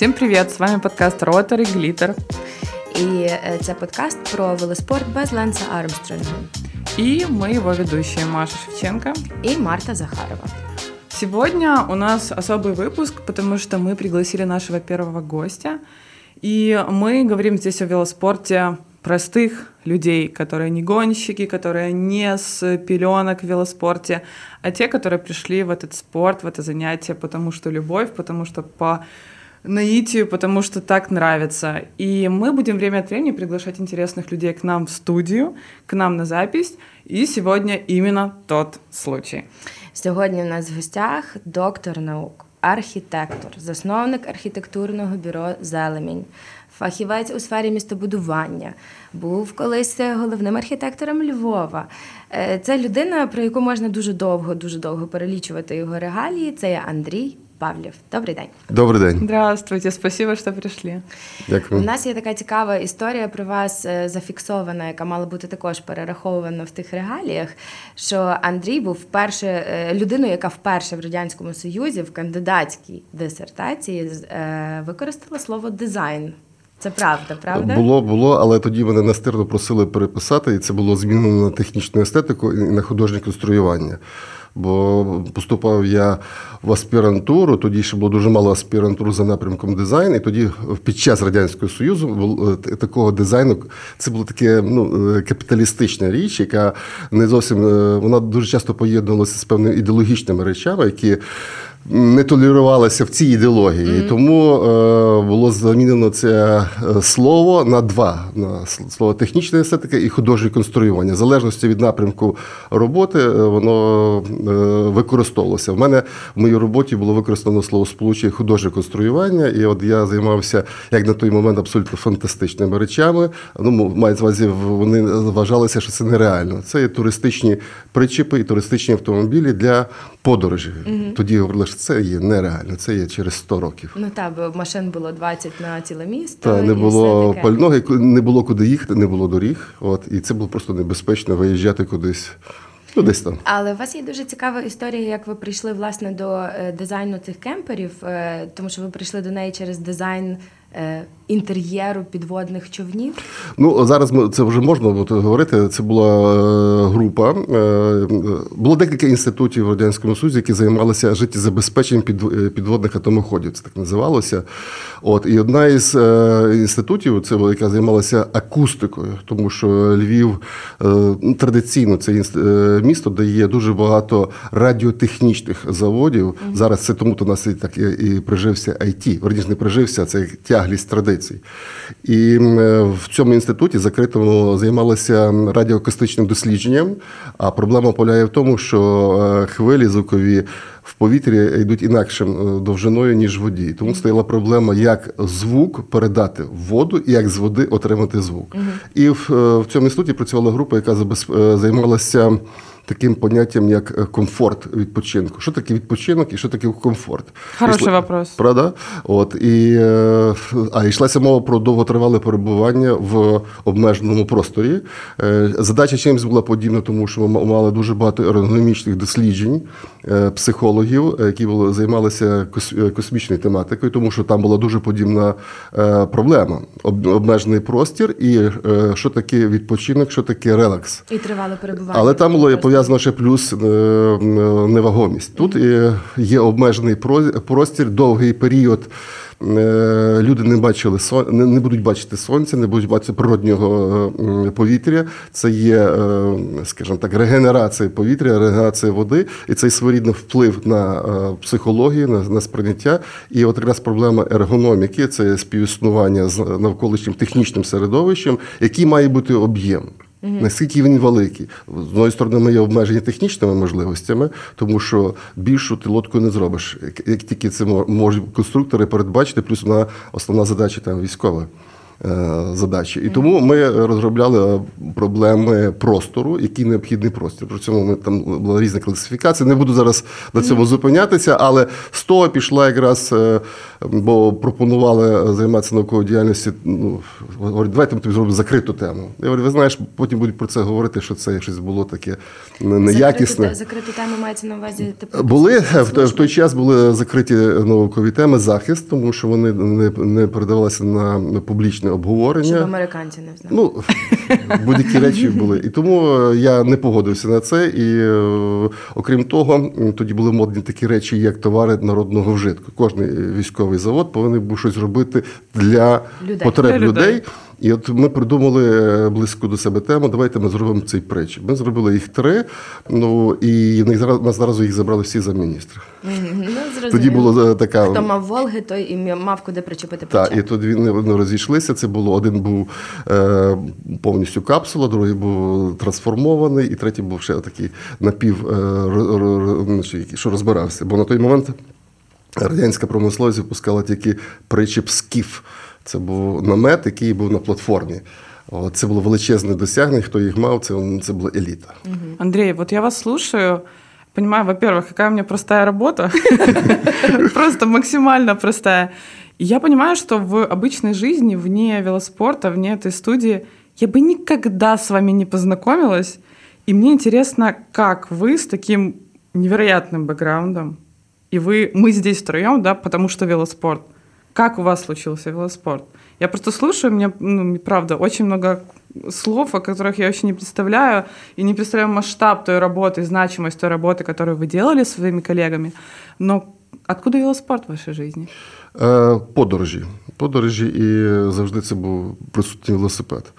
Всім привіт! З вами подкаст Rotary Glitter. І е, це подкаст про велоспорт без Ленса Армстронга. И мы его ведущие Маша Шевченко и Марта Захарова. Сегодня у нас особый выпуск, потому что мы пригласили нашего первого гостя. И мы говорим здесь о велоспорте простых людей, которые не гонщики, которые не с пеленок в велоспорте, а те, которые пришли в этот спорт, в это занятие, потому что любовь, потому что по наитию, потому что так нравится. И мы будем время от времени приглашать интересных людей к нам в студию, к нам на запись. И сегодня именно тот случай. Сьогодні у нас в гостях доктор наук, архітектор, засновник архітектурного бюро Зелемінь, фахівець у сфері містобудування, був колись головним архітектором Львова. Е, це людина, про яку можна дуже довго, дуже довго перелічувати його регалії. Це є Андрій Павлів. Добрий день. Добрий день. Здравствуйте, спасибо, що прийшли. Дякую. У нас є така цікава історія про вас е, зафіксована, яка мала бути також перерахована в тих регаліях. Що Андрій був вперше е, людиною, яка вперше в радянському союзі в кандидатській дисертації е, використала слово дизайн. Це правда, правда? Було, було, але тоді мене настирно просили переписати, і це було змінено на технічну естетику і на художнє конструювання. Бо поступав я в аспірантуру, тоді ще було дуже мало аспірантур за напрямком дизайн, і тоді під час Радянського Союзу е, такого дизайну це була таке ну, е, капіталістична річ, яка не зовсім е, вона дуже часто поєднувалася з певними ідеологічними речами, які не толерувалася в цій ідеології. Mm-hmm. Тому е, було замінено це е, слово на два: на слово технічна естетика і художнє конструювання. В залежності від напрямку роботи, е, воно е, використовувалося. В мене в моїй роботі було використано слово сполучення художнє конструювання, і от я займався як на той момент абсолютно фантастичними речами. Ну, маю увазі, вони вважалися, що це нереально. Це є туристичні причепи і туристичні автомобілі для подорожі. Mm-hmm. Тоді говорили, що це є нереально, це є через 100 років. Ну так, бо машин було 20 на ціле місто. Та не було пального, не було куди їхати, не було доріг. От і це було просто небезпечно виїжджати кудись. Ну, десь там. Але у вас є дуже цікава історія, як ви прийшли власне до е, дизайну цих кемперів, е, тому що ви прийшли до неї через дизайн Е, інтер'єру підводних човнів? Ну зараз ми це вже можна говорити. Це була е, група. Е, було декілька інститутів в радянському Союзі, які займалися життєзабезпеченням підводних атомоходів. Це так називалося. От і одна із інститутів, це яка займалася акустикою, тому що Львів ну, традиційно це місто, де є дуже багато радіотехнічних заводів. Зараз це тому то нас і так і прижився IT. Верніше не прижився це тяг тяглість традицій. І е, в цьому інституті закритому займалися радіоакустичним дослідженням. А проблема полягає в тому, що е, хвилі звукові в повітрі йдуть інакшим е, довжиною, ніж в воді. Тому стояла проблема, як звук передати в воду і як з води отримати звук. Угу. І в, в цьому інституті працювала група, яка займалася таким поняттям, як е, комфорт відпочинку. Що таке відпочинок і що таке комфорт? Хороший Ішла... вопрос. Правда? От, і, е, А йшлася мова про довготривале перебування в обмеженому просторі. Е, задача чимось була подібна, тому що ми мали дуже багато ергономічних досліджень психологів, які були, займалися космічною тематикою, тому що там була дуже подібна проблема. Обмежений простір і що таке відпочинок, що таке релакс. І тривале перебування. Але там було пов'язано ще плюс е, невагомість. Тут є обмежений простір, довгий період. Е, люди не бачили сон, не будуть бачити сонця, не будуть бачити природнього повітря. Це є, е, скажімо так, регенерація повітря, регенерація води, і цей своєрідний вплив на психологію, на, на сприйняття. І от якраз проблема ергономіки це співіснування з навколишнім технічним середовищем, який має бути об'єм. Угу. Наскільки він великий? З одної сторони, ми є обмежені технічними можливостями, тому що більшу ти лодку не зробиш. Як тільки це можуть конструктори передбачити, плюс вона основна задача там військова. Е, задачі. І тому ми розробляли проблеми простору, який необхідний простір. При цьому ми там була різна класифікація. Не буду зараз на цьому зупинятися, але з того пішла якраз, е, бо пропонували займатися науковою діяльністю. Ну, говорять, давайте ми тобі зробимо закриту тему. Я говорю, ви знаєш, потім будуть про це говорити, що це щось було таке неякісне. Закриту, закриту тему мається на увазі типу. Були в той, в той час були закриті наукові теми захист, тому що вони не, не передавалися на публічне Щоб американці не знали. Ну, будь-які речі були. І тому е, я не погодився на це. І е, окрім того, тоді були модні такі речі, як товари народного вжитку. Кожний військовий завод повинен був щось робити для Людей. потреб Для людей. людей. І от ми придумали е, близько до себе тему. Давайте ми зробимо цей притч. Ми зробили їх три. Ну і нас зразу їх забрали всі за міністра. Ну. Тоді було е, така Хто мав Волги, той і мав куди причепити так, і тут він вони розійшлися. Це було один був е, повністю капсула, другий був трансформований, і третій був ще такий напів, е, що розбирався. Бо на той момент радянська промисловість випускала тільки причіп скіф. Це був намет, який був на платформі. От, це було величезне досягнення. Хто їх мав, це, це була еліта. Андрей, вот я вас слушаю, понимаю, во-первых, какая у меня простая работа, просто максимально простая. И я понимаю, что в обычной жизни, вне велоспорта, вне этой студии, я бы никогда с вами не познакомилась. И мне интересно, как вы с таким невероятным бэкграундом, и вы, мы здесь втроем, да, потому что велоспорт. Как у вас случился велоспорт? Я просто слушаю, у меня, ну, правда, очень много слов, о которых я вообще не представляю, и не представляю масштаб той работы, значимость той работы, которую вы делали со своими коллегами. Но откуда велоспорт в вашей жизни? Е, Подорожі. Подорожі, і завжди це був присутній велосипед.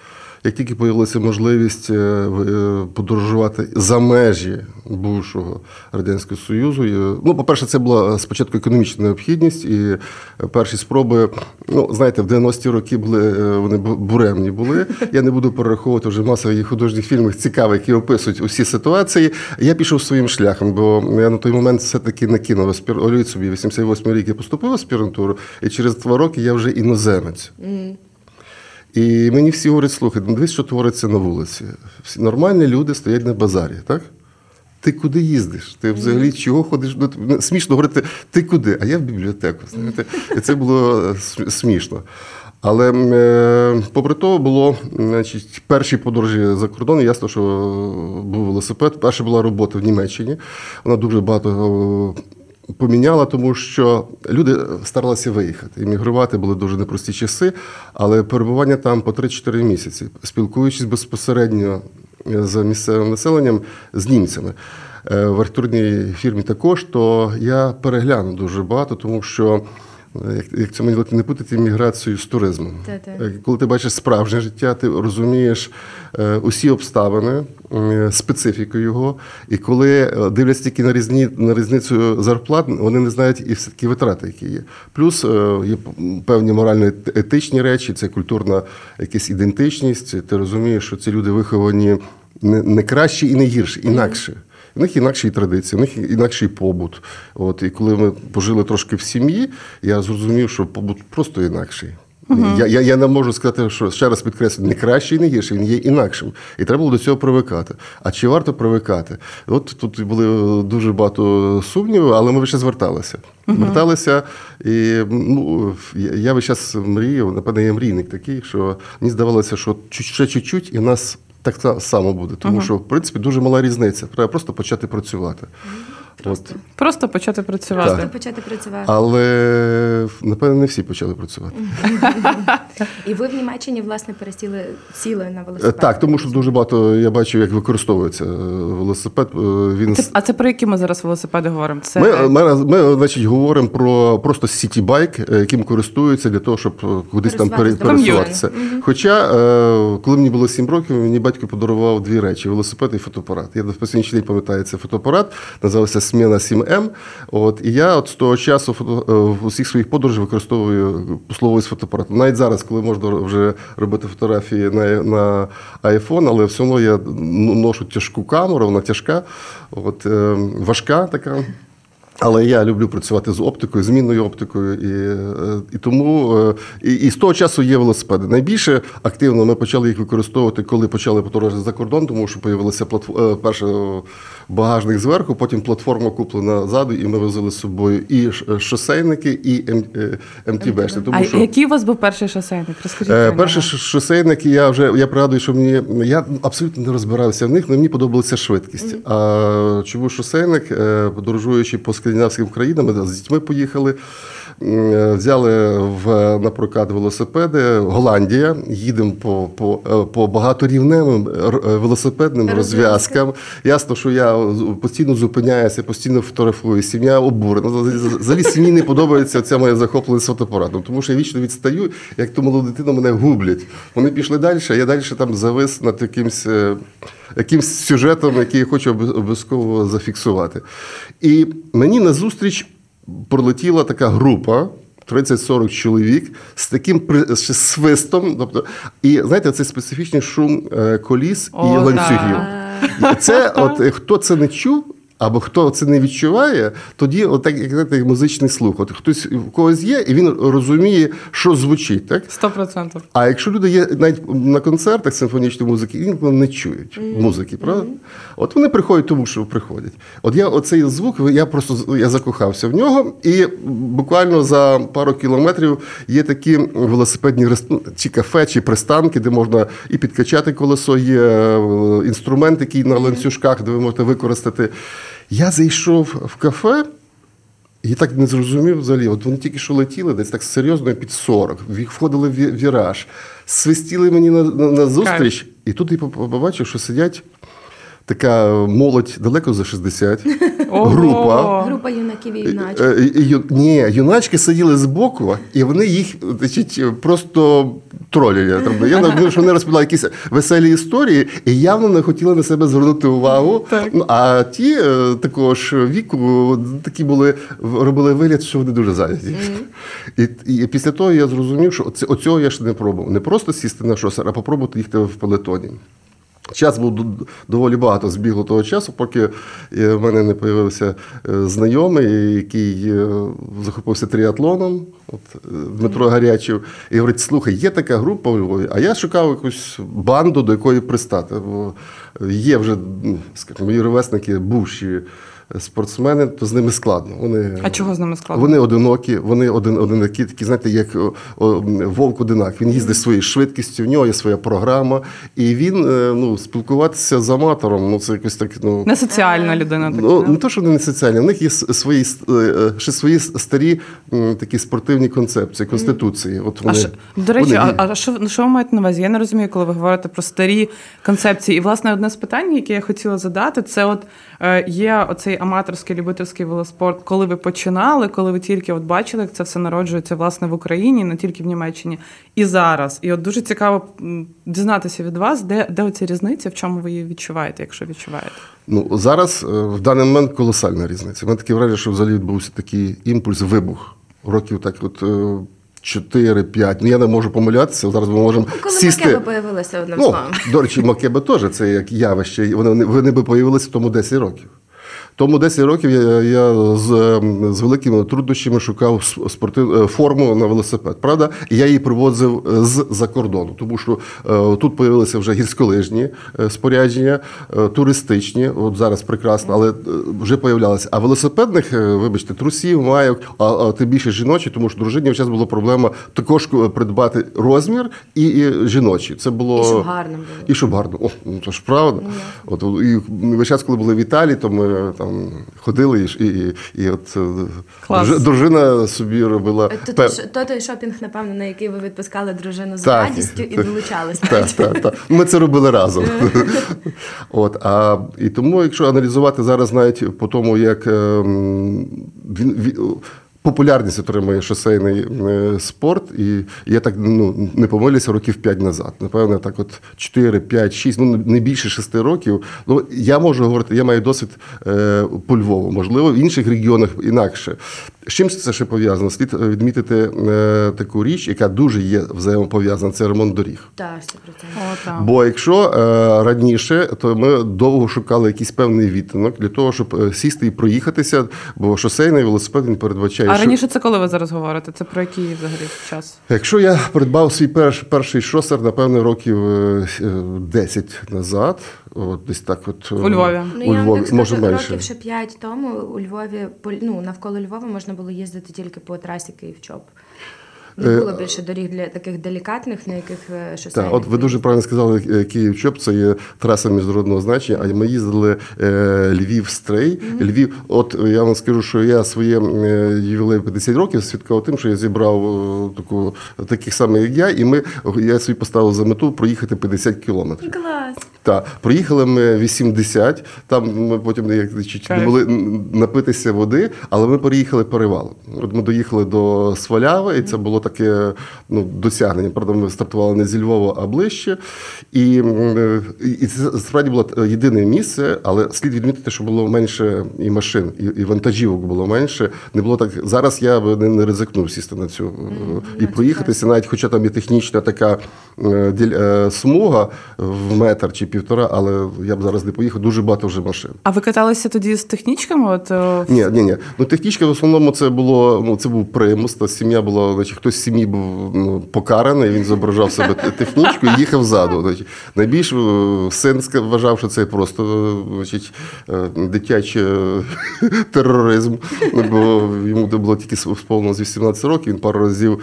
Як тільки з'явилася можливість е, е, подорожувати за межі бувшого Радянського Союзу, е, ну, по-перше, це була спочатку економічна необхідність, і перші спроби, ну, знаєте, в 90-ті роки були, вони бу- буремні були. Я не буду перераховувати вже маса їх художніх фільмів цікавих, які описують усі ситуації. Я пішов своїм шляхом, бо я на той момент все-таки не кинув аспір... Собі, 88 рік я поступив аспірантуру, і через два роки я вже іноземець. І мені всі говорять, слухай, ну дивись, що твориться на вулиці. Всі нормальні люди стоять на базарі, так? Ти куди їздиш? Ти взагалі чого ходиш? Смішно говорити, ти куди? А я в бібліотеку. Знаєте? І це було е, смішно. Але е, попри то, було значить, перші подорожі за кордон, ясно, що був велосипед. Перша була робота в Німеччині. Вона дуже багато поміняла, тому що люди старалися виїхати. Іммігрувати були дуже непрості часи, але перебування там по 3-4 місяці, спілкуючись безпосередньо з місцевим населенням, з німцями. Е, В артурній фірмі також, то я перегляну дуже багато, тому що. Як, як це мені не путати міграцію з туризмом. Е, Коли ти бачиш справжнє життя, ти розумієш е, усі обставини, е, специфіку його. І коли дивляться тільки на, різні, на різницю зарплат, вони не знають і все-таки витрати, які є. Плюс е, є певні морально-етичні речі, це культурна якась ідентичність. Ти розумієш, що ці люди виховані не, не кращі і не гірші, інакше. У них інакші традиції, у них інакший побут. От, і коли ми пожили трошки в сім'ї, я зрозумів, що побут просто інакший. Я, я, я не можу сказати, що ще раз підкреслю, не кращий, не гірший, він є інакшим. І треба було до цього привикати. А чи варто привикати? От тут були дуже багато сумнівів, але ми ще зверталися. Зверталися, і ну, я, я весь час мріяв, напевно, я мрійник такий, що мені здавалося, що ще чуть-чуть, і нас так са- само буде. Тому що, в принципі, дуже мала різниця. Треба просто почати працювати. От. Просто почати працювати. Просто почати працювати. Але напевно не всі почали працювати. І ви в Німеччині, власне, пересіли сіли на Е, велосипед. Так, тому що дуже багато я бачив, як використовується е, велосипед. Е, Він Це, а це про які ми зараз велосипеди говоримо? Це Ми, ми, ми значить, говоримо про просто сітібайк, е, яким користуються для того, щоб е, кудись там Пересуватися. Хоча, е, коли мені було 7 років, мені батько подарував дві речі: велосипед і фотоапарат. Я до сьогоднішній день пам'ятаю цей фотоапарат, називався Сміна 7М. От, і я от з того часу е, в усіх своїх подорожах використовую послуговуюсь фотоапаратом. Навіть зараз, коли можна вже робити фотографії на, на iPhone, але все одно я ношу тяжку камеру, вона тяжка, от, е, важка така. Але я люблю працювати з оптикою, змінною оптикою, і, е, і тому е, і, і з того часу є велосипеди. Найбільше активно ми почали їх використовувати, коли почали подорожувати за кордон, тому що з'явилася платформа, перше е, багажник зверху, потім платформа куплена ззаду, і ми возили з собою і шосейники, і М- е, Тому А що який у вас був перший шосейник? Розкажіть. Про Перші шосейники, я вже я пригадую, що мені я абсолютно не розбирався в них, але мені подобалася швидкість. А чому шосейник, подорожуючи по скандинавським країнам, ми з дітьми поїхали. Е, Взяли в на прокат велосипеди. Голландія. Їдемо по, по, е, по багаторівневим е, велосипедним Розв'язкам. Ясно, що я постійно зупиняюся, постійно фотографую. Сім'я обурена. Взагалі- сім'ї не подобається ця моя захопленість фотоапаратом, тому що я вічно відстаю, як ту молоду дитину мене гублять. Вони пішли далі, а я далі там завис над якимсь. Якимсь сюжетом, який я хочу обов'язково зафіксувати. І мені назустріч пролетіла така група, 30-40 чоловік, з таким свистом. Тобто, і знаєте, цей специфічний шум е, коліс і О, ланцюгів. Да. Це, от хто це не чув. Або хто це не відчуває, тоді, отак, як знаєте, музичний слух. От хтось у когось є, і він розуміє, що звучить. Так? Сто процентів. А якщо люди є навіть на концертах симфонічної музики, інколи не чують музики, правда? От вони приходять, тому що приходять. От я оцей звук, я просто я закохався в нього, і буквально за пару кілометрів є такі велосипедні ну, чи кафе, чи пристанки, де можна і підкачати колесо, є е, інструмент, який на ланцюжках, де ви можете використати. Я зайшов в кафе. І так не зрозумів взагалі. От вони тільки що летіли, десь так серйозно під 40, ві- входили в віраж, свистіли мені на, на, на зустріч, і тут я побачив, що сидять така молодь далеко за 60, група. Група юнаків і Е, юначок. е, Ні, юначки сиділи збоку, і вони їх значить, просто тролять. Там, Я думаю, що вони розповідали якісь веселі історії, і явно не хотіли на себе звернути увагу. Ну, а ті е, такого ж віку такі були, робили вигляд, що вони дуже зайняті. І, і після того я зрозумів, що оцього я ще не пробував. Не просто сісти на шосер, а попробувати їхати в пелетоні. Час був доволі багато збігло того часу, поки е, в мене не з'явився знайомий, який е, захопився тріатлоном, от, е, Дмитро Гарячів, і говорить: слухай, є така група у Львові, а я шукав якусь банду, до якої пристати. Бо є вже, скажімо, мої ровесники, бувші спортсмени, то з ними складно. Вони, А чого з ними складно? Вони одинокі, вони один, одинакі, такі, знаєте, як о, о, вовк одинак. Він їздить своєю швидкістю, в нього є своя програма, і він е, ну, спілкуватися з аматором, ну це якось так. Ну, Не соціальна людина така. Ну, не то, що вони не соціальні, у них є свої е, е, ще свої старі такі спортивні концепції, конституції. От А вони, що, до речі, вони а, а що, ну, що ви маєте на увазі? Я не розумію, коли ви говорите про старі концепції. І, власне, одне з питань, яке я хотіла задати, це от е, є оцей аматорський любительський велоспорт, коли ви починали, коли ви тільки от бачили, як це все народжується власне в Україні, не тільки в Німеччині, і зараз. І от дуже цікаво дізнатися від вас, де, де оця різниця, в чому ви її відчуваєте, якщо відчуваєте. Ну, зараз е, в даний момент колосальна різниця. У мене таке враження, що взагалі відбувся такий імпульс, вибух. Років так, от. е, 4-5. Ну, я не можу помилятися. Зараз ми можемо Коли сісти. Макеба появилася одним Ну, словом. до речі, Макеба теж це як явище. Вони, вони би появилися тому 10 років. Тому 10 років я, я з, ем, з великими труднощами шукав спортив, е, форму на велосипед. Правда? Я її привозив е, з-за кордону, тому що е, тут появилися вже гірськолижні спорядження, е, туристичні, от зараз прекрасно, але вже появлялися. А велосипедних, вибачте, трусів, майок, а, а тим більше жіночі, тому що дружині в час була проблема також придбати розмір і, і жіночі. Це було І щоб гарно було. і щоб гарно. О, ну то ж правда. От і весь час, коли були в Італії, то ми там ходили, і, і, і, от е, Клас. дружина собі робила. То, пе- той, то той шопінг, напевно, на який ви відпускали дружину з Так. радістю і долучались. Так, так, так. Ми це робили разом. От, а, і тому, якщо аналізувати зараз навіть по тому, як ем, він, він, популярність отримує шосейний е, спорт, і я так ну, не помилюся років 5 назад. Напевно, так от 4, 5, 6, ну не більше 6 років. Ну, я можу говорити, я маю досвід е, по Львову, можливо, в інших регіонах інакше. З чим це ще пов'язано? Слід відмітити е, таку річ, яка дуже є взаємопов'язана, це ремонт доріг. Так, 100%. О. Бо якщо е, раніше, то ми довго шукали якийсь певний відтинок для того, щоб е, сісти і проїхатися, бо шосейний велосипед він передбачає. А що- раніше це коли ви зараз говорите? Це про який взагалі час? Якщо я придбав свій перш, перший шосер, напевно, років е, е, 10 назад, от десь так, от е, У Львові. Ну, у я Львові, так скажу, може менше. років ще 5 тому у Львові, ну, навколо Львова можна було їздити тільки по трасі Київ-Чоп. Не Е, було більше доріг для таких делікатних, на яких е. Так, от ви дуже правильно сказали, е, Київ чоп це є траса міжнародного значення. А ми їздили е, Львів стрей. Львів, от е, я вам скажу, що я своє е, ювілей 50 років свідкав тим, що я зібрав е, таку таких самих, як я, і ми я собі поставив за мету проїхати 50 кілометрів. Клас! Так, проїхали ми 80, там ми потім не Кайф. могли напитися води, але ми переїхали перевал. От ми доїхали до Сваляви, і це було таке ну, досягнення. Правда, ми стартували не зі Львова, а ближче. І, і це справді було єдине місце, але слід відмітити, що було менше і машин, і, і вантажівок було менше. Не було так. Зараз я не, не ризикнув сісти на цю е, і проїхатися, навіть хоча там є технічна така е, е, смуга в метр чи півтора, але я б зараз не поїхав. Дуже багато вже машин. А ви каталися тоді з технічками? От е, Ні, ні, ні. Ну технічка в основному це було. Ну це був примус. Та сім'я була, значить, хтось з сім'ї був ну, покараний. Він зображав себе технічку і їхав ззаду. Значить, найбільш е, син вважав, що це просто е, значить, дитячий тероризм. Бо йому було тільки сповнено з 18 років. Він пару разів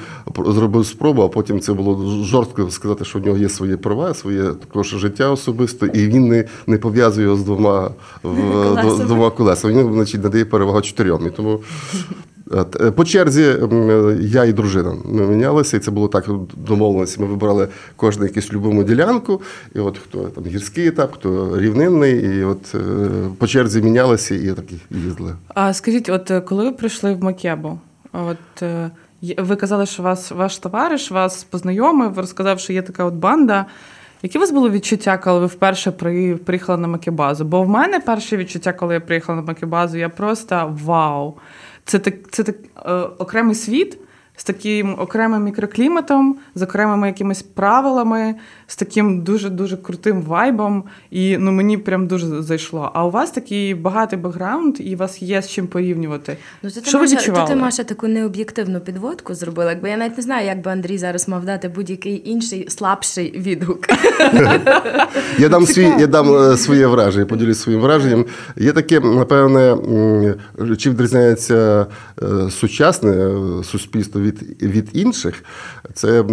зробив спробу, а потім це було жорстко сказати, що в нього є свої права, своє також життя особисто, і він не, не пов'язує його з двома в- двома колесами. Він значить, надає перевагу чотирьом. І тому е, по черзі я і дружина ми мінялися, і це було так домовленості. Ми вибрали кожну якусь любиму ділянку, і от хто там гірський етап, хто рівнинний, і от е, по черзі мінялися і так їздили. А скажіть, от е, коли ви прийшли в Макебу, от е, ви казали, що вас ваш товариш вас познайомив, розказав, що є така от банда. Які у вас були відчуття, коли ви вперше приїхали на Макебазу? Бо в мене перше відчуття, коли я приїхала на Макебазу, я просто вау! Це так, це так е, окремий світ з таким окремим мікрокліматом, з окремими якимись правилами, з таким дуже дуже крутим вайбом. І ну мені прям дуже зайшло. А у вас такий багатий бекграунд, і у вас є з чим порівнювати. Ну, то ти, Що ви Маша, то відчували? ти Маша таку необ'єктивну підводку зробила. Якби я навіть не знаю, як би Андрій зараз мав дати будь-який інший слабший відгук. Я дам свій, я дам е, своє враження, поділюсь своїм враженням. Є таке, напевне, чим відрізняється е, сучасне е, суспільство від, від інших, це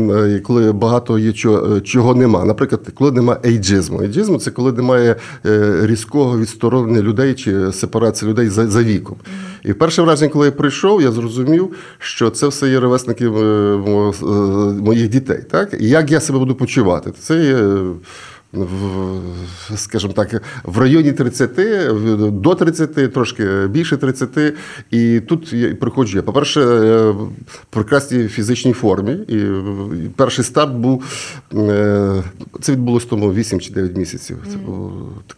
коли багато є чого, чого нема. Наприклад, коли нема ейджизму. Ейджизму це коли немає е, різкого відсторонення людей чи сепарації людей за, за віком. І перше враження, коли я прийшов, я зрозумів, що це все є ровесники е, е, моїх дітей. Так? І як я себе буду почувати? Це є. В, скажімо так, в районі 30, до 30, трошки більше 30. І тут я приходжу я. По-перше, е, в прекрасній фізичній формі. І перший старт був е, це відбулося тому 8 чи 9 місяців. Це був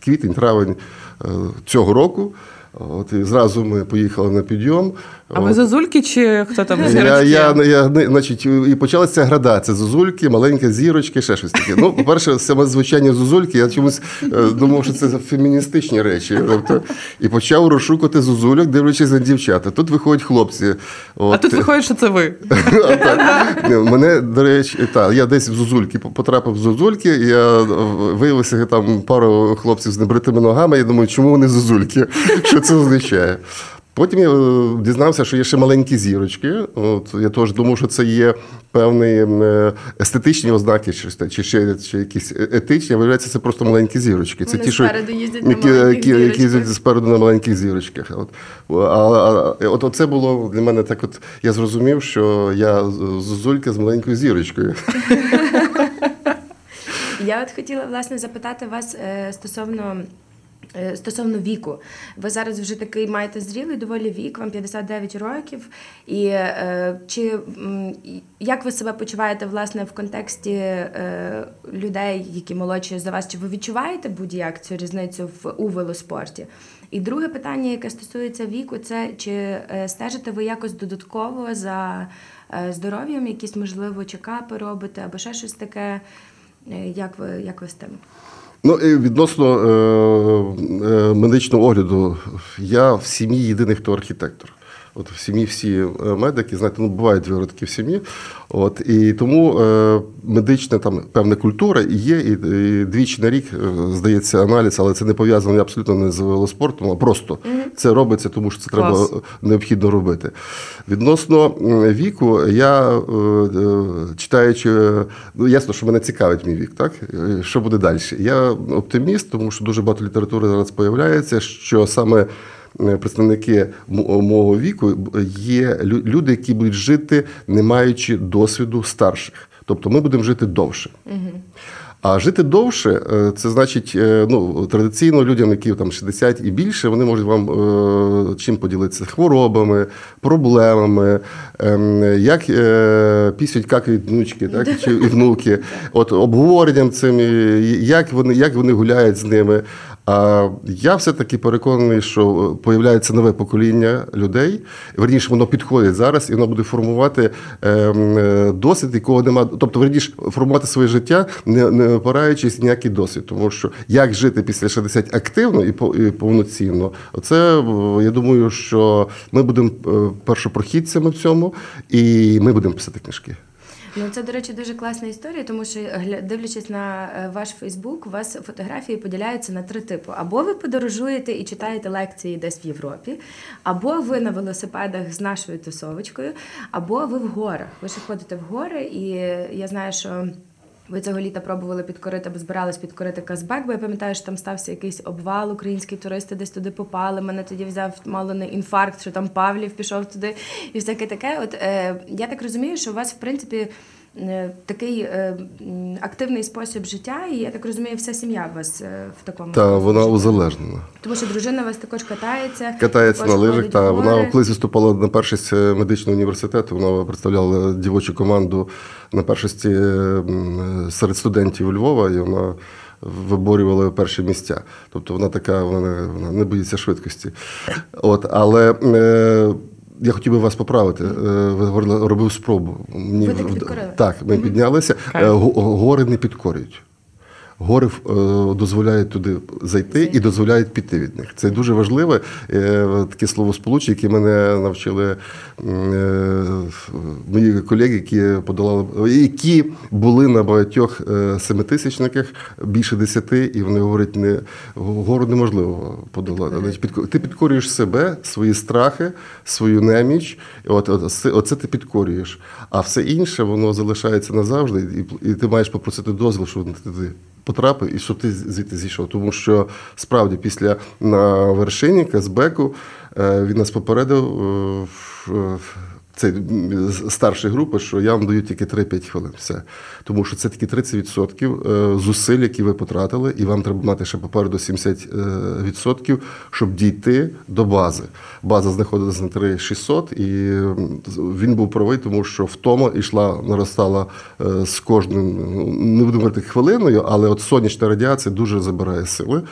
квітень, травень е, цього року. От і зразу ми поїхали на підйом. А ви От. зазульки чи хто там Я, зірочки? я, я, не- значить, і почалася градація зозульки, маленька зірочки, ще щось таке. Ну, по-перше, саме звучання зозульки, я чомусь е, думав, що це феміністичні речі. Тобто, і почав розшукати зозульок, дивлячись на дівчата. Тут виходять хлопці. А тут виходить, що це ви. Мене, до речі, та, я десь в Зозульки потрапив в Зозульки, і я виявилося там пару хлопців з небритими ногами. Я думаю, чому вони Зозульки? Що це означає? Потім я е, дізнався, що є ще маленькі зірочки. От, я теж думав, що це є певні е, естетичні ознаки, чи, чи ще чи якісь е- етичні, виявляється, це просто маленькі зірочки. Це Вони ті, що, їздять які, які, які їздять спереду на маленьких зірочках. От, а, а, а, от це було для мене так. От я зрозумів, що я зозулька з маленькою зірочкою. Я от хотіла власне запитати вас стосовно. Е, Стосовно віку, ви зараз вже такий маєте зрілий доволі вік, вам 59 років. І е, чи як ви себе почуваєте власне в контексті е, людей, які молодші за вас? Чи ви відчуваєте будь-як цю різницю в у велоспорті? І друге питання, яке стосується віку, це чи е, стежите ви якось додатково за е, здоров'ям, якісь можливо чекапи робите, або ще щось таке. Як ви як ви з тим? Ну, і відносно е, е, медичного огляду, я в сім'ї єдиний, хто архітектор. От в сім'ї всі е, медики, знаєте, ну бувають виродки в сім'ї. От і тому е, медична там певна культура і є, і, і двічі на рік е, здається аналіз, але це не пов'язано абсолютно не з велоспортом, а просто це робиться, тому що це Клас. треба необхідно робити. Відносно віку, я е, е, читаючи, ну ясно, що мене цікавить мій вік, так? Що буде далі? Я оптиміст, тому що дуже багато літератури зараз появляється, що саме. Е, Представники мого віку є люди, які будуть жити, не маючи досвіду старших. Тобто ми будемо жити довше. А жити довше, е, це значить, е, ну традиційно людям, які там 60 і більше, вони можуть вам е, чим поділитися хворобами, проблемами, ем, як е, пісють какають внучки, так чи і внуки, от обговоренням цим, як вони, як вони гуляють з ними. А я все-таки переконаний, що появляється нове покоління людей. Верніше, воно підходить зараз, і воно буде формувати ем, е, досвід, якого немає. Тобто, верніше, формувати своє життя, не, не опираючись ніякий досвід. Тому що як жити після 60 активно і, по- повноцінно, це е, я думаю, що ми будемо е, першопрохідцями в цьому, і ми будемо писати книжки. Ну, це, до речі, дуже класна історія, тому що дивлячись на е, ваш Фейсбук, у вас фотографії поділяються на три типи: або ви подорожуєте і читаєте лекції десь в Європі, або ви на велосипедах з нашою тусовочкою, або ви в горах. Ви ще ходите в гори, і я знаю, що. Ви цього літа пробували підкорити або збирались підкорити Казбек, бо я пам'ятаю, що там стався якийсь обвал, українські туристи десь туди попали. Мене тоді взяв мало не інфаркт, що там Павлів пішов туди і всяке таке. От е, я так розумію, що у вас, в принципі, такий е, активний спосіб життя, і я так розумію, вся сім'я у вас е, в такому Та способі вона життя. узалежнена. Тому що дружина у вас також катається, Катається на лижах. Та вона колись виступала на першості медичного університету. Вона представляла дівочу команду на першості серед студентів Львова, і вона виборювала перші місця. Тобто вона така, вона не, вона не боїться швидкості. От, але е, я хотів би вас поправити. Е, Ви говорили, робив спробу. Мені Ви так? Так, ми піднялися. Е, Гори не підкорюють. Гори е, дозволяють туди зайти і дозволяють піти від них. Це дуже важливе е, таке словосполучення, яке мене навчили е, мої колеги, які подолали, які були на багатьох семитисячниках більше десяти, і вони говорять, не гору неможливо подолати. Ти підкорюєш себе, свої страхи, свою неміч. От, от це- оце ти підкорюєш. А все інше воно залишається назавжди, і, і ти маєш попросити дозвіл, щоб ти туди потрапив і щоб ти звідти зійшов. Тому що справді після на вершині Казбеку е, він нас попередив. Е, з- старшої групи, що я вам даю тільки 3-5 хвилин. Все. Тому що це тільки 30% е, зусиль, які ви потратили, і вам треба мати ще попереду 70%, щоб дійти до бази. База знаходилася на 3600, і він був правий, тому що втома йшла, наростала е, з кожним, ну, не буду говорити хвилиною, але от сонячна радіація дуже забирає сили.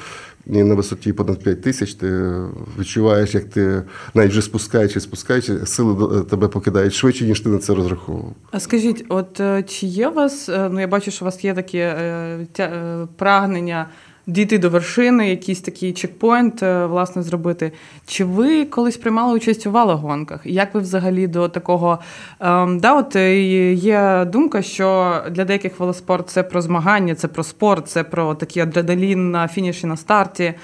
І на висоті понад 5 тисяч ти відчуваєш, як ти навіть вже спускаючи, спускаючи, сили до- тебе покидають швидше, ніж ти на це розраховував. А скажіть, от е, чи є у вас, е, ну я бачу, що у вас є е, е, прагнення дійти до вершини, якийсь такий чекпоінт, е, власне, зробити. Чи ви колись приймали участь у велогонках? І Як ви взагалі до такого? Ем, да, от е, є думка, що для деяких велоспорт це про змагання, це про спорт, це про такий адреналін на фініші на старті.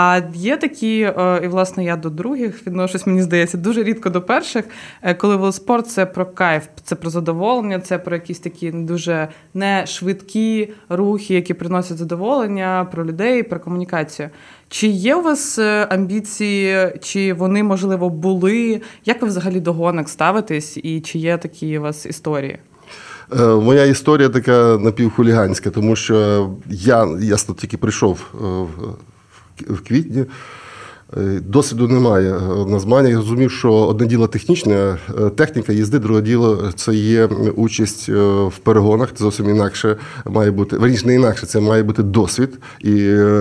А є такі, е, і власне я до других відношусь, мені здається, дуже рідко до перших, е, коли велоспорт це про кайф, це про задоволення, це про якісь такі дуже не швидкі рухи, які приносять задоволення, про людей, про комунікацію. Чи є у вас е, амбіції, чи вони, можливо, були? Як ви взагалі до гонок ставитесь, і чи є такі у вас історії? Моя історія така напівхуліганська, тому що я ясно тільки прийшов в- квітні. Е, Досвіду немає е, на змаганнях. Я розумів, що одне діло технічне, е, техніка їзди, друге діло це є участь в перегонах. Це зовсім інакше має бути. Верніше, не інакше, це має бути досвід і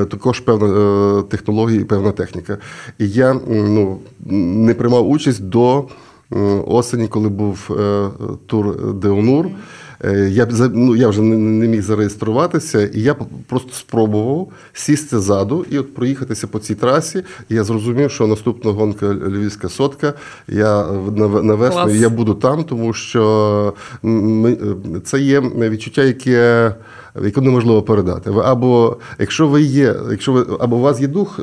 також певна технологія і певна техніка. І я ну, не приймав участь до осені, коли був тур Деонур. Е, Я, ну, я вже не, не міг зареєструватися, і я просто спробував сісти ззаду і от проїхатися по цій трасі. І я зрозумів, що наступна гонка Львівська сотка. Я е, на, на весну я буду там, тому що е, це є відчуття, яке. Яке неможливо передати. Ви або якщо ви є, якщо ви або у вас є дух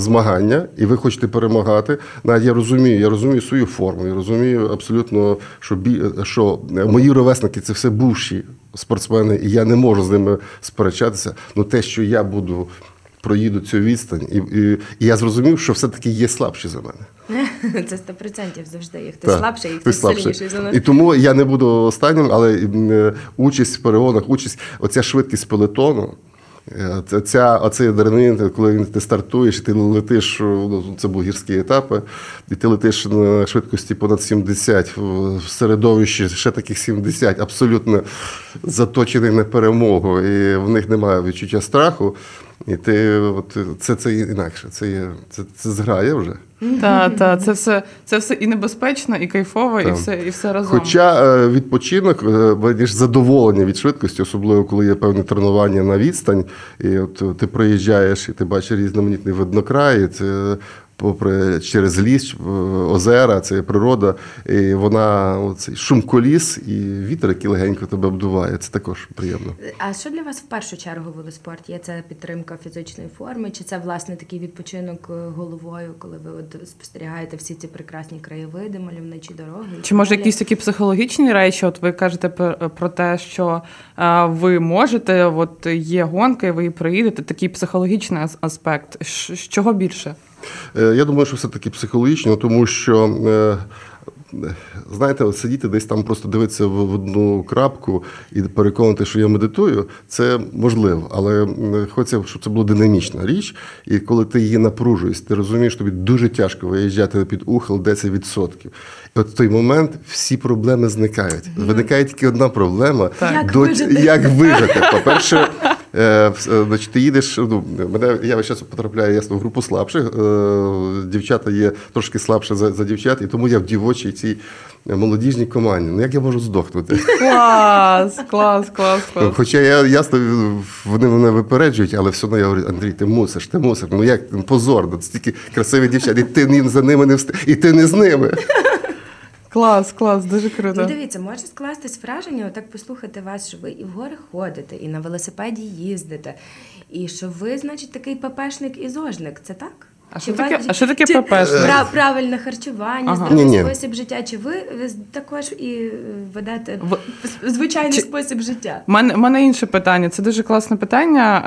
змагання, і ви хочете перемагати, навіть я розумію, я розумію свою форму, я розумію абсолютно, що бі, що мої ровесники це все бувші спортсмени, і я не можу з ними сперечатися. Ну те, що я буду проїду цю відстань, і, і, і я зрозумів, що все-таки є слабші за мене. Це 100% завжди є. Хтось Так, слабший, хтось сильніший за нас. І тому я не буду останнім, але е, участь в перегонах, участь, оця швидкість пелетону. е, Ця, оцей адреналін, коли він- ти стартуєш, ти летиш, ну, це були гірські етапи, і ти летиш на швидкості понад 70, в в середовищі ще таких 70, абсолютно заточений на перемогу, і в них немає відчуття страху. І ти, от, це, це інакше, це, є, це, це зграє вже. Та, та, це все, це все і небезпечно, і кайфово, і все, і все разом. Хоча е, відпочинок, е, задоволення від швидкості, особливо коли є певне тренування на відстань, і от ти проїжджаєш і ти бачиш різноманітний виднокраї, це попри через ліс, озера, це природа, і вона оцей шум коліс і вітер, який легенько тебе обдуває. Це також приємно. А що для вас в першу чергу велоспорт? Є це підтримка фізичної форми, чи це власне такий відпочинок е, головою, коли ви от спостерігаєте всі ці прекрасні краєвиди, мальовничі дороги? Чи може якісь такі психологічні речі? От ви кажете про, про те, що е, ви можете, от є гонка, і ви її проїдете, такий психологічний ас- аспект. З чого більше? Е, Я думаю, що все-таки психологічно, тому що. е, Знаєте, сидіти десь там, просто дивитися в одну крапку і переконати, що я медитую, це можливо, але хочеться, щоб це була динамічна річ. І коли ти її напружуєш, ти розумієш, тобі дуже тяжко виїжджати під ухил 10%. І от в той момент всі проблеми зникають. Виникає тільки одна проблема: Як до- вижити? як вижити. По-перше, Е, е, Значить, ти їдеш. Ну, мене я весь час потрапляю ясно в групу слабших. Е, Дівчата є трошки слабше за, за дівчат, і тому я в дівочій цій молодіжній команді. Ну як я можу здохнути? Клас, клас, клас, клас. Хоча я ясно, вони мене випереджують, але все одно я говорю, Андрій, ти мусиш, ти мусиш. Ну як позорно, стільки красивих дівчат, і ти за ними не встиг, і ти не з ними. Клас, клас, дуже круто. Ну, дивіться, може скластись враження, отак послухати вас, що ви і в гори ходите, і на велосипеді їздите, і що ви, значить, такий ППшник і зожник. Це так? А Чи що таке- вас- а що таке пра- Правильне харчування, Ага. здоровий спосіб життя. Чи ви також і е, ведете В- звичайний Чи- спосіб життя? У мене, мене інше питання. Це дуже класне питання.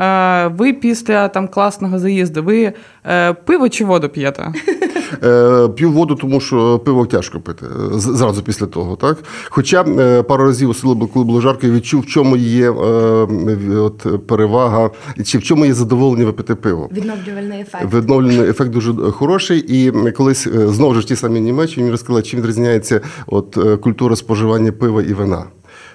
Е, Ви після там класного заїзду, ви е, пиво чи воду п'єте? Е, П'ю воду, тому що пиво тяжко пити е, зразу після того. Так? Хоча е, пару разів, особливо коли було жарко, я відчув, в чому є от, перевага, чи в чому є задоволення випити пиво. Відновлювальний ефект. Відновлений ефект дуже хороший. І колись знову ж ті самі Німеччині мені розказали, чим відрізняється от, культура споживання пива і вина.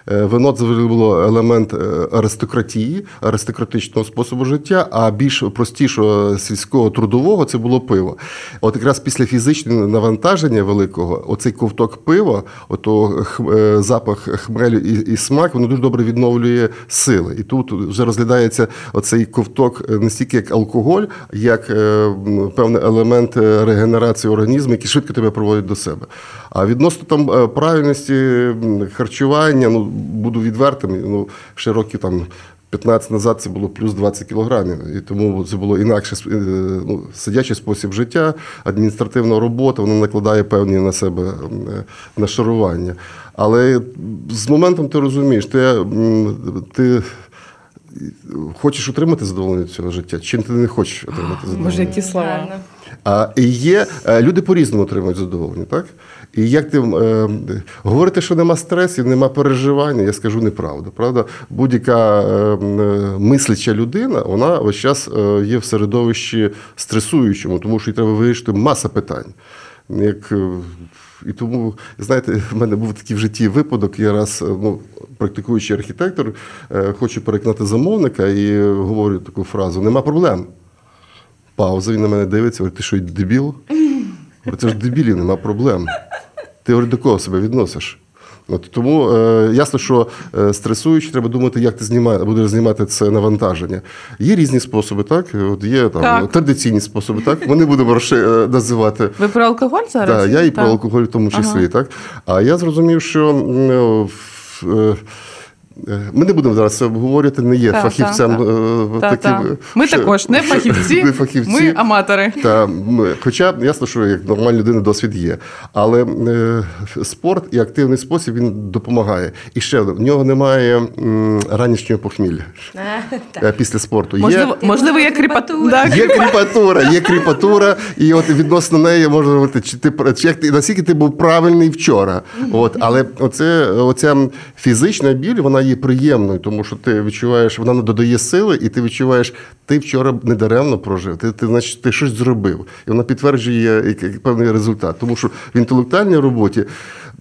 Е, Вино це було елемент е, аристократії, аристократичного способу життя, а більш простішого сільського трудового це було пиво. От якраз після фізичного навантаження великого, оцей ковток пива, ото е, запах хмелю і, і смак, воно дуже добре відновлює сили. І тут вже розглядається оцей ковток не стільки як алкоголь, як певний елемент регенерації організму, який швидко тебе проводить до себе. А відносно там правильності харчування, ну буду відвертим, ну ще років там. 15 назад це було плюс 20 кілограмів, і тому це було інакше е, ну, сидячий спосіб життя, адміністративна робота, вона накладає певні на себе е, нашарування. Але з моментом ти розумієш, ти, ти хочеш отримати задоволення цього життя, чи ти не хочеш отримати задоволення? Боже, які слова. А є е, люди по-різному отримують задоволення, так? І як ти е, говорити, що нема стресів, нема переживання, я скажу неправду. Правда, будь-яка е, е, мисляча людина, вона весь час е, є в середовищі стресуючому, тому що їй треба вирішити маса питань. Як, і тому, знаєте, в мене був такий в житті випадок. Я раз, ну, практикуючий архітектор, хочу переконати замовника і говорю таку фразу: нема проблем. Пауза, він на мене дивиться, говорить, ти що, дебіл? Це ж дебілів, нема проблем. Ти говорить, до кого себе відносиш? От, тому е, ясно, що е, стресуючи, треба думати, як ти знімає, будеш знімати це навантаження. Є різні способи, так? От є там Так. традиційні способи, так? Ми не будемо розши- е, називати. Ви про алкоголь зараз? Так, я і про алкоголь в тому числі, Ага. так? А я зрозумів, що е, е, ми не будемо зараз це обговорювати, не є Так, фахівцем так, е, Та, таким. та. Ми що- також не фахівці, не фахівці. ми аматори. Та, хоча ясно, що як нормальна людина досвід є. Але е, спорт і активний спосіб він допомагає. І ще в нього немає м, ранішнього похмілля е, після спорту. Можливо, Типу можливо, є кріпатура. кріпатура. Є кріпатура, є кріпатура, і от відносно неї можна говорити, чи ти чи як ти наскільки ти був правильний вчора. От, але оце, оця фізична біль, вона є приємною, тому що ти відчуваєш, вона не додає сили, і ти відчуваєш, ти вчора недаремно прожив. Ти, ти значить, ти щось зробив, і вона підтверджує певний результат. Тому що в інтелектуальній роботі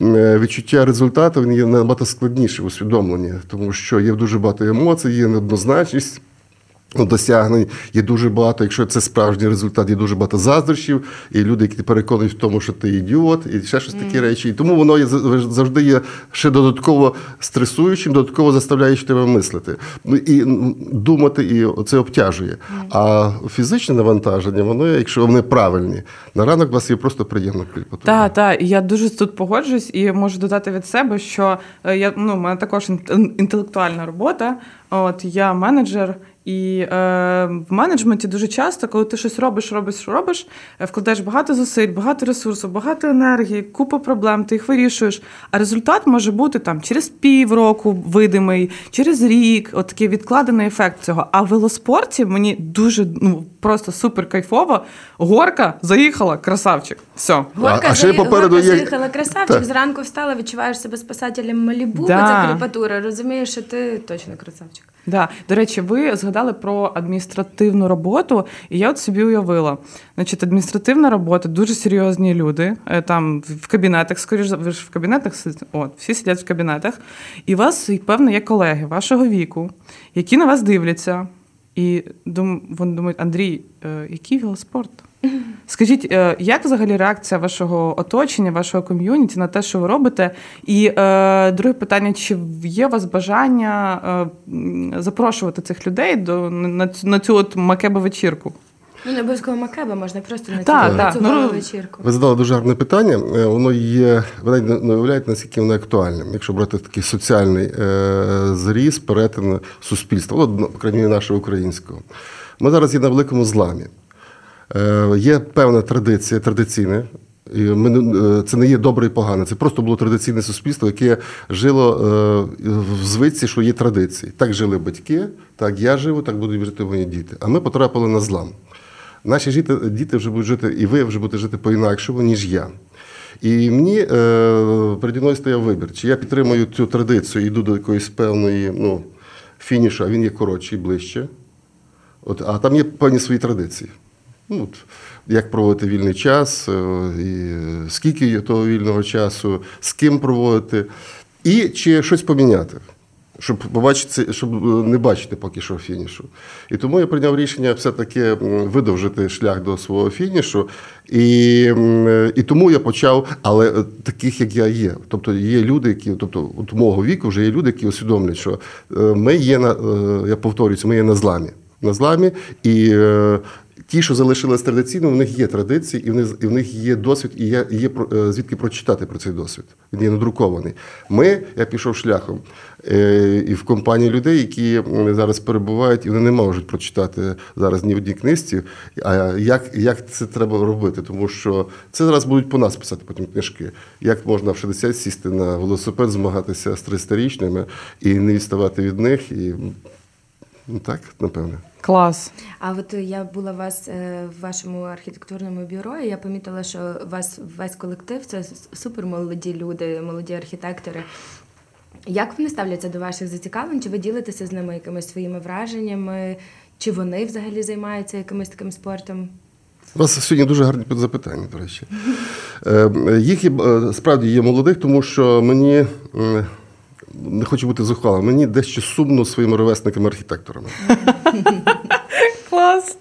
е, відчуття результату він є набагато складніше усвідомлення, тому що є дуже багато емоцій, є неоднозначність. Ну, досягнень є дуже багато. Якщо це справжній результат, є дуже багато заздрощів, і люди, які переконують в тому, що ти ідіот, і ще щось такі речі. І тому воно є зав- завжди є ще додатково стресуючим, додатково заставляючи тебе мислити. Ну і думати, і це обтяжує. А фізичне навантаження, воно, якщо вони правильні, на ранок вас є просто приємно кліпоту. Так, так, я дуже тут погоджуюсь і можу додати від себе, що е, я ну, у мене також ін- інтелектуальна робота. От я менеджер, і е, в менеджменті дуже часто, коли ти щось робиш, робиш, робиш, е, вкладаєш багато зусиль, багато ресурсу, багато енергії, купа проблем, ти їх вирішуєш. А результат може бути там через півроку видимий, через рік, от такий відкладений ефект цього. А в велоспорті мені дуже ну просто супер кайфово. Горка заїхала, красавчик. Все. Горка, А- а попереду горка є- заїхала красавчик, Так. зранку встала, відчуваєш себе спасателем Малібу, Да. це кріпатура, розумієш, що ти точно красавчик. Да. До речі, ви згадали про адміністративну роботу, і я от собі уявила. Значить, адміністративна робота, дуже серйозні люди. е, Там в кабінетах, скоріш ви ж в кабінетах от, всі сидять в кабінетах. І у вас, певно, є колеги вашого віку, які на вас дивляться. І вони думають, Андрій, е, який велоспорт? Скажіть, е, як взагалі реакція вашого оточення, вашого ком'юніті на те, що ви робите? І е, друге питання: чи є у вас бажання е, запрошувати цих людей до на цю, на цю от макебе вечірку? Ну, не обов'язково макеба, можна просто на цю Так, на цю ну, вечірку. Ви задали дуже гарне питання. Воно є, ви не уявляєте, наскільки воно актуальним, якщо брати такий соціальний е, зріз, перетин суспільства, ну, по крайній мірі нашого українського. Ми зараз є на великому зламі. Е, є певна традиція, традиційна. Е, це не є добре і погане. Це просто було традиційне суспільство, яке жило е, в звичці, що є традиції. Так жили батьки, так я живу, так будуть жити мої діти. А ми потрапили на злам. Наші діти, вже будуть жити, і ви вже будете жити по-інакшому, ніж я. І мені переді мною стояв вибір, чи я підтримую цю традицію, йду до якоїсь певної ну, фінішу, а він є коротший, ближче. От, а там є певні свої традиції. Ну, як проводити вільний час, е, і скільки того вільного часу, з ким проводити, і чи щось поміняти, щоб побачити, щоб е, не бачити поки що фінішу. І тому я прийняв рішення все-таки видовжити шлях до свого фінішу. І, е, і тому я почав, але таких, як я є. Тобто є люди, які, тобто от мого віку вже є люди, які усвідомлюють, що ми є на, я повторююся, ми є на зламі. На зламі, і ті, що залишились традиційно, в них є традиції, і в них, і в них є досвід, і є, і є е, звідки прочитати про цей досвід. Він є надрукований. Ми, я пішов шляхом е, і в компанії людей, які зараз перебувають, і вони не можуть прочитати зараз ні в одній книжці. А як, як це треба робити? Тому що це зараз будуть по нас писати потім книжки. Як можна в 60 сісти на велосипед, змагатися з 300-річними і не відставати від них. І, ну, так, напевне. Клас. А от я була у вас е, в вашому архітектурному бюро, і я помітила, що у вас весь колектив це с- супер молоді люди, молоді архітектори. Як вони ставляться до ваших зацікавлень? Чи ви ділитеся з ними якимись своїми враженнями? Чи вони взагалі займаються якимось таким спортом? У вас сьогодні дуже гарні запитання, до речі. Е, Їх е, справді є молодих, тому що мені не хочу бути зухвалим, мені дещо сумно своїми ровесниками-архітекторами. Клас.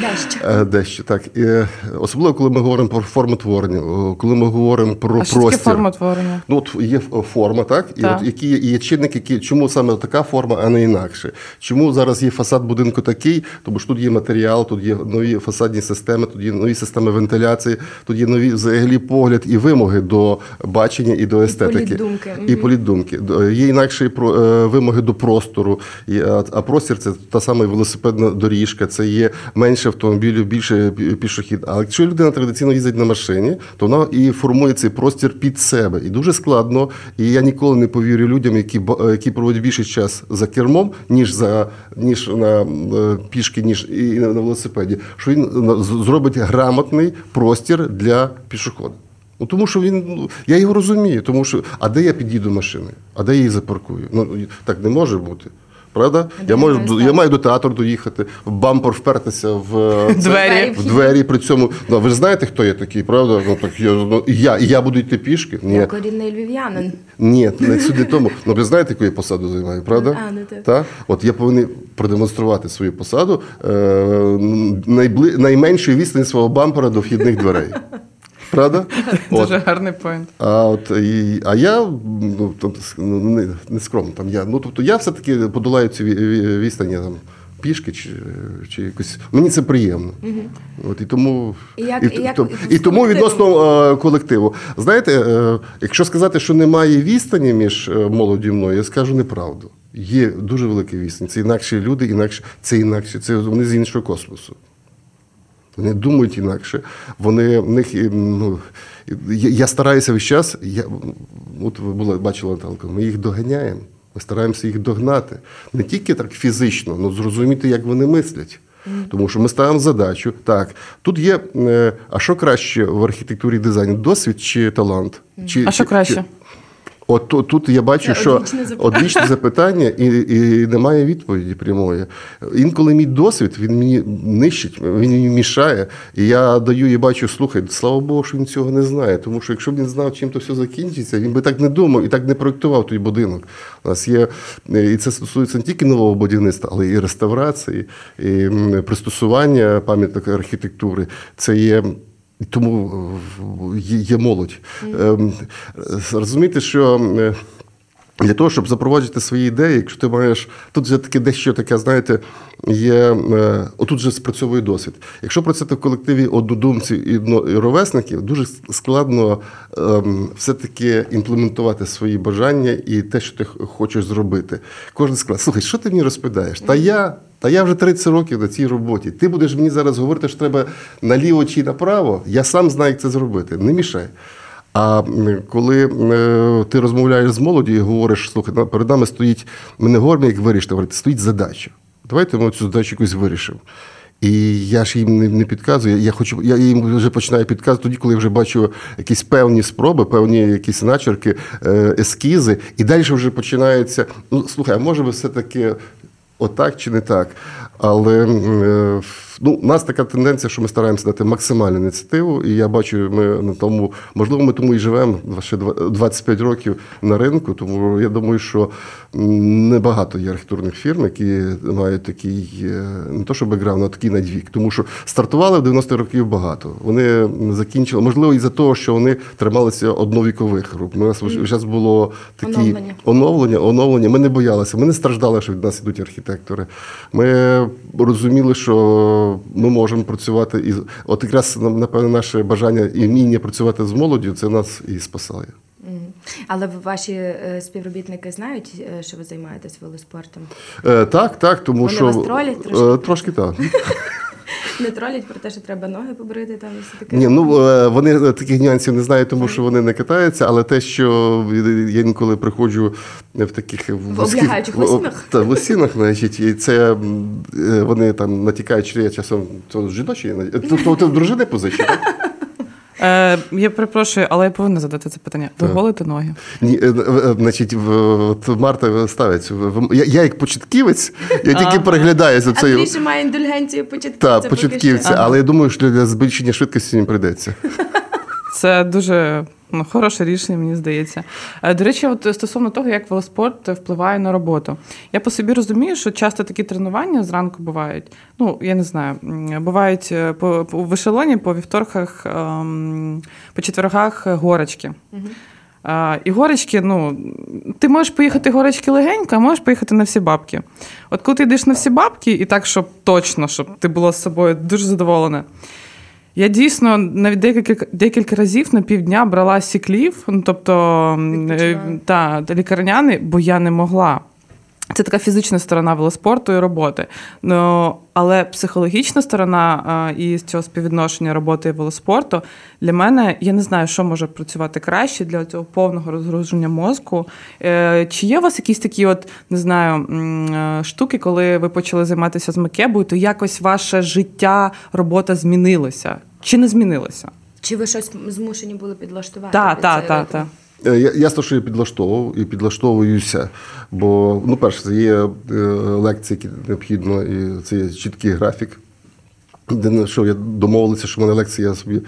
Дещо. Е, Дещо так. І, е, особливо, коли ми говоримо про формотворення, о, коли ми говоримо про А що таке простір. формотворення? Ну, от є форма, так? І от які є, є чинники, які, чому саме така форма, а не інакше? Чому зараз є фасад будинку такий? Тому що тут є матеріал, тут є нові фасадні системи, тут є нові системи вентиляції, тут є нові взагалі погляд і вимоги до бачення і до естетики. політдумки. І політдумки. Є інакші про- е, вимоги до простору. І, а, простір це та сама велосипедна доріжка, це є менше автомобілів, більше пі- пішохід. А якщо людина традиційно їздить на машині, то вона і формує цей простір під себе. І дуже складно. І я ніколи не повірю людям, які ба- які проводять більше час за кермом, ніж за ніж на е, пішки, ніж і на велосипеді. Що він е, зробить грамотний простір для пішохода. Ну, тому що він, ну, я його розумію, тому що, а де я під'їду машиною? А де я її запаркую? Ну, так не може бути. Правда? Я, можу, я маю до театру доїхати, в бампер впертися в е, Двері. в двері. При цьому, ну, ви ж знаєте, хто я такий, правда? Ну, так я, ну, я, я буду йти пішки? Ні. Я корінний львів'янин. Ні, не сюди тому. Ну, ви знаєте, яку я посаду займаю, правда? А, ну так. Та? От я повинен продемонструвати свою посаду е, найбли... найменшої відстані свого бампера до вхідних дверей. Правда? Дуже гарний поінт. А от і, а я ну, там, ну, не, не скромно. Там я. Ну тобто я все-таки подолаю цю ві- ві- відстань я, там пішки чи, чи якось. Мені це приємно. От і тому І як- і, як то- і тому відносно е, колективу. Знаєте, е, якщо сказати, що немає відстані між е, молоді і мною, я скажу неправду. Є дуже велика відстань. Це інакші люди, інакше це інакше. Це вони з іншого космосу. Вони думають інакше. Вони в них ну, я, я стараюся весь час. Я, от ви були бачили Наталку, ми їх доганяємо. Ми стараємося їх догнати. Не тільки так фізично, але зрозуміти, як вони мислять. Тому що ми ставимо задачу. Так, тут є. е, А що краще в архітектурі і дизайні? Досвід чи талант? Чи, А що краще? чи- От тут, я бачу, Це що одвічне запитання. одвічне запитання і, і немає відповіді прямої. Інколи мій досвід він мені нищить, він мені мішає. І я даю і бачу, слухай, слава Богу, що він цього не знає. Тому що якщо б він знав, чим то все закінчиться, він би так не думав і так не проєктував той будинок. У нас є, і це стосується не тільки нового будівництва, але і реставрації, і пристосування пам'яток архітектури. Це є. І Тому е, є, молодь. Ем, Розумієте, що е, для того, щоб запроваджувати свої ідеї, якщо ти маєш. Тут вже таке дещо таке, знаєте, є. е, Отут вже спрацьовує досвід. Якщо працювати в колективі однодумців і ровесників, дуже складно ем, все-таки імплементувати свої бажання і те, що ти хочеш зробити. Кожен склад, слухай, що ти мені розповідаєш? Та я. Та я вже 30 років на цій роботі. Ти будеш мені зараз говорити, що треба наліво чи направо. Я сам знаю, як це зробити. Не мішай. А коли е, ти розмовляєш з молоді і говориш, слухай, перед нами стоїть, ми не говоримо, як вирішити, говорити, стоїть задача. Давайте ми цю задачу якось вирішимо. І я ж їм не, не підказую. Я хочу, я їм вже починаю підказувати тоді, коли я вже бачу якісь певні спроби, певні якісь начерки, е, ескізи, і далі вже починається. Ну, слухай, а може би все-таки отак чи не так. Але е, ну, у нас така тенденція, що ми стараємося дати максимальну ініціативу, і я бачу, ми на тому, можливо, ми тому і живемо ще два- 25 років на ринку, тому я думаю, що небагато є архітектурних фірм, які мають такий, е, не то що бекграунд, а такий надвік. Тому що стартували в 90-х років багато. Вони закінчили, можливо, із-за того, що вони трималися одновікових груп. У нас зараз було такі Оновлення. оновлення, оновлення. Ми не боялися, ми не страждали, що від нас ідуть архітектори. Ми розуміли, що ми можемо працювати і от якраз напевно наше бажання і вміння працювати з молоддю, це нас і спасає. Але ваші е, співробітники знають, е, що ви займаєтесь велоспортом? Е, так, так, тому Вони що вас тролять трошки? Е, трошки так. не тролять про те, що треба ноги побрити там і все таке. Ні, ну е, вони таких нюансів не знають, тому що вони не катаються, але те, що я інколи приходжу в таких В облягаючих в- лосінах? Та, в лосінах, значить, і це е, вони там натікають, що я часом то жіночі, то, то, то дружини позичив. Е, я перепрошую, але я повинна задати це питання. Ви голите ноги? Ні, е, е, значить, в, от Марта ставить. Я, я як початківець, я тільки Ага. переглядаю за цей. Андрій ще має індульгенцію початківця. Так, початківця, але я думаю, що для збільшення швидкості не прийдеться. Це дуже ну, хороше рішення, мені здається. Е, До речі, от стосовно того, як велоспорт впливає на роботу. Я по собі розумію, що часто такі тренування зранку бувають. Ну, я не знаю, бувають е, по, по в ешелоні по вівторках, ем, по четвергах е, горочки. А, і горочки, ну, ти можеш поїхати горочки легенько, а можеш поїхати на всі бабки. От коли ти йдеш на всі бабки, і так, щоб точно, щоб ти була з собою дуже задоволена. Я дійсно навіть декілька, декілька разів на півдня брала сіклів, ну тобто е, та, лікарняний, бо я не могла. Це така фізична сторона велоспорту і роботи. Ну, але психологічна сторона а, і з цього співвідношення роботи і велоспорту для мене я не знаю, що може працювати краще для цього повного розгруження мозку. Е, чи є у вас якісь такі, от не знаю, м, е, штуки, коли ви почали займатися з макебою, то якось ваше життя, робота змінилося? Чи не змінилося? Чи ви щось змушені були підлаштувати? Так, так, так. Е, Ясно, що я підлаштовував і підлаштовуюся. Бо, ну, перше, це є е, лекції, які необхідно, і це є чіткий графік. Де що я домовилися, що в мене лекції я собі,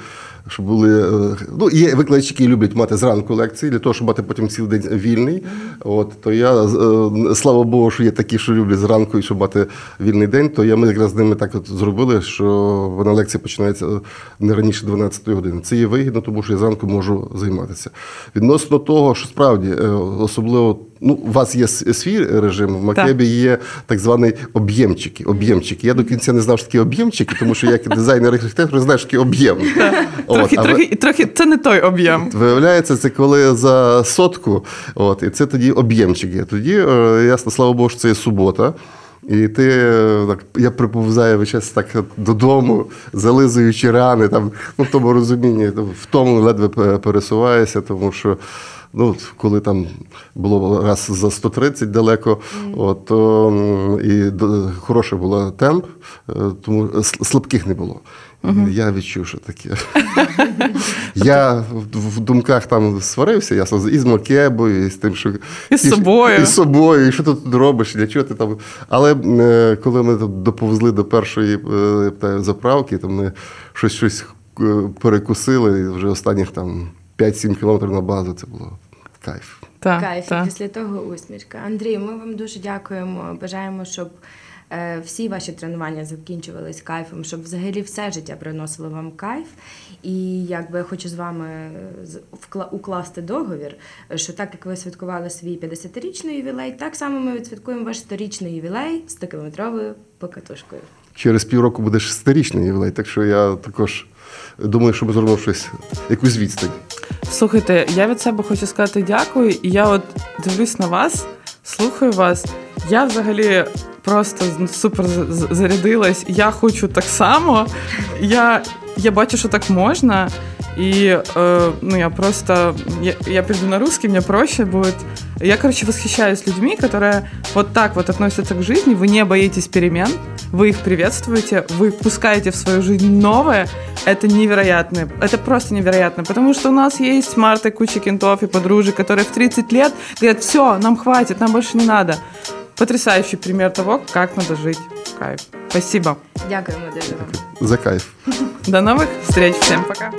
щоб були. е, Ну, є викладачі, які люблять мати зранку лекції, для того, щоб мати потім цілий день вільний. От, то я, е, слава Богу, що є такі, що люблять зранку і щоб мати вільний день, то я ми якраз з ними так от зробили, що вона лекція починається не раніше 12 години. Це є вигідно, тому що я зранку можу займатися. Відносно того, що справді, е, особливо, ну, у вас є свій режим, в Макебі є так званий об'ємчики. об'ємчики. Я до кінця не знав, що такі об'ємчики, тому що як дизайнер архітектор знаєш, що таке об'єм. От, Трохи, а ви- трохи, трохи це не той об'єм. Виявляється, це коли за сотку, от, і це тоді об'ємчики. Тоді, е, ясно, слава Богу, що це є субота. І ти е, так, я приповзаю весь час так додому, зализуючи рани, там, ну, в тому розумінні, там, в тому ледве пе- пересуваюся, тому що ну, от коли там було раз за 130 далеко, от, то м, і до- хороший був темп, е, тому слабких не було. Я відчув, що таке. Я в, думках там сварився, ясно, і з Макебою, і з тим, що І з собою. І з собою, і що ти тут робиш, для чого ти там. Але е, коли ми там доповзли до першої е, та, заправки, то ми щось щось е, перекусили, і вже останніх там 5-7 кілометрів на базу це було кайф. Та, Кайф, та. і після того усмішка. Андрій, ми вам дуже дякуємо. Бажаємо, щоб всі ваші тренування закінчувались кайфом, щоб взагалі все життя приносило вам кайф. І якби я хочу з вами з- вкла- укласти договір, що так як ви святкували свій 50-річний ювілей, так само ми відсвяткуємо ваш 100-річний ювілей з 100-кілометровою покатушкою. Через півроку буде шестирічний ювілей, так що я також думаю, що ми зробимо щось, якусь відстань. Слухайте, я від себе хочу сказати дякую, і я от дивлюсь на вас, слухаю вас. Я взагалі просто супер зарядилась. Я хочу так само. Я, я бачу, що так можна. И э, ну, я просто, я, я перейду на русский, мне проще будет. Я, короче, восхищаюсь людьми, которые вот так вот относятся к жизни, вы не боитесь перемен, вы их приветствуете, вы впускаете в свою жизнь новое. Это невероятно, это просто невероятно, потому что у нас есть Марта, куча кентов и подружек, которые в 30 лет говорят, все, нам хватит, нам больше не надо. Потрясающий пример того, как надо жить. Кайф. Спасибо. Дякуємо дуже вам. За кайф. До новых встреч. Всем пока.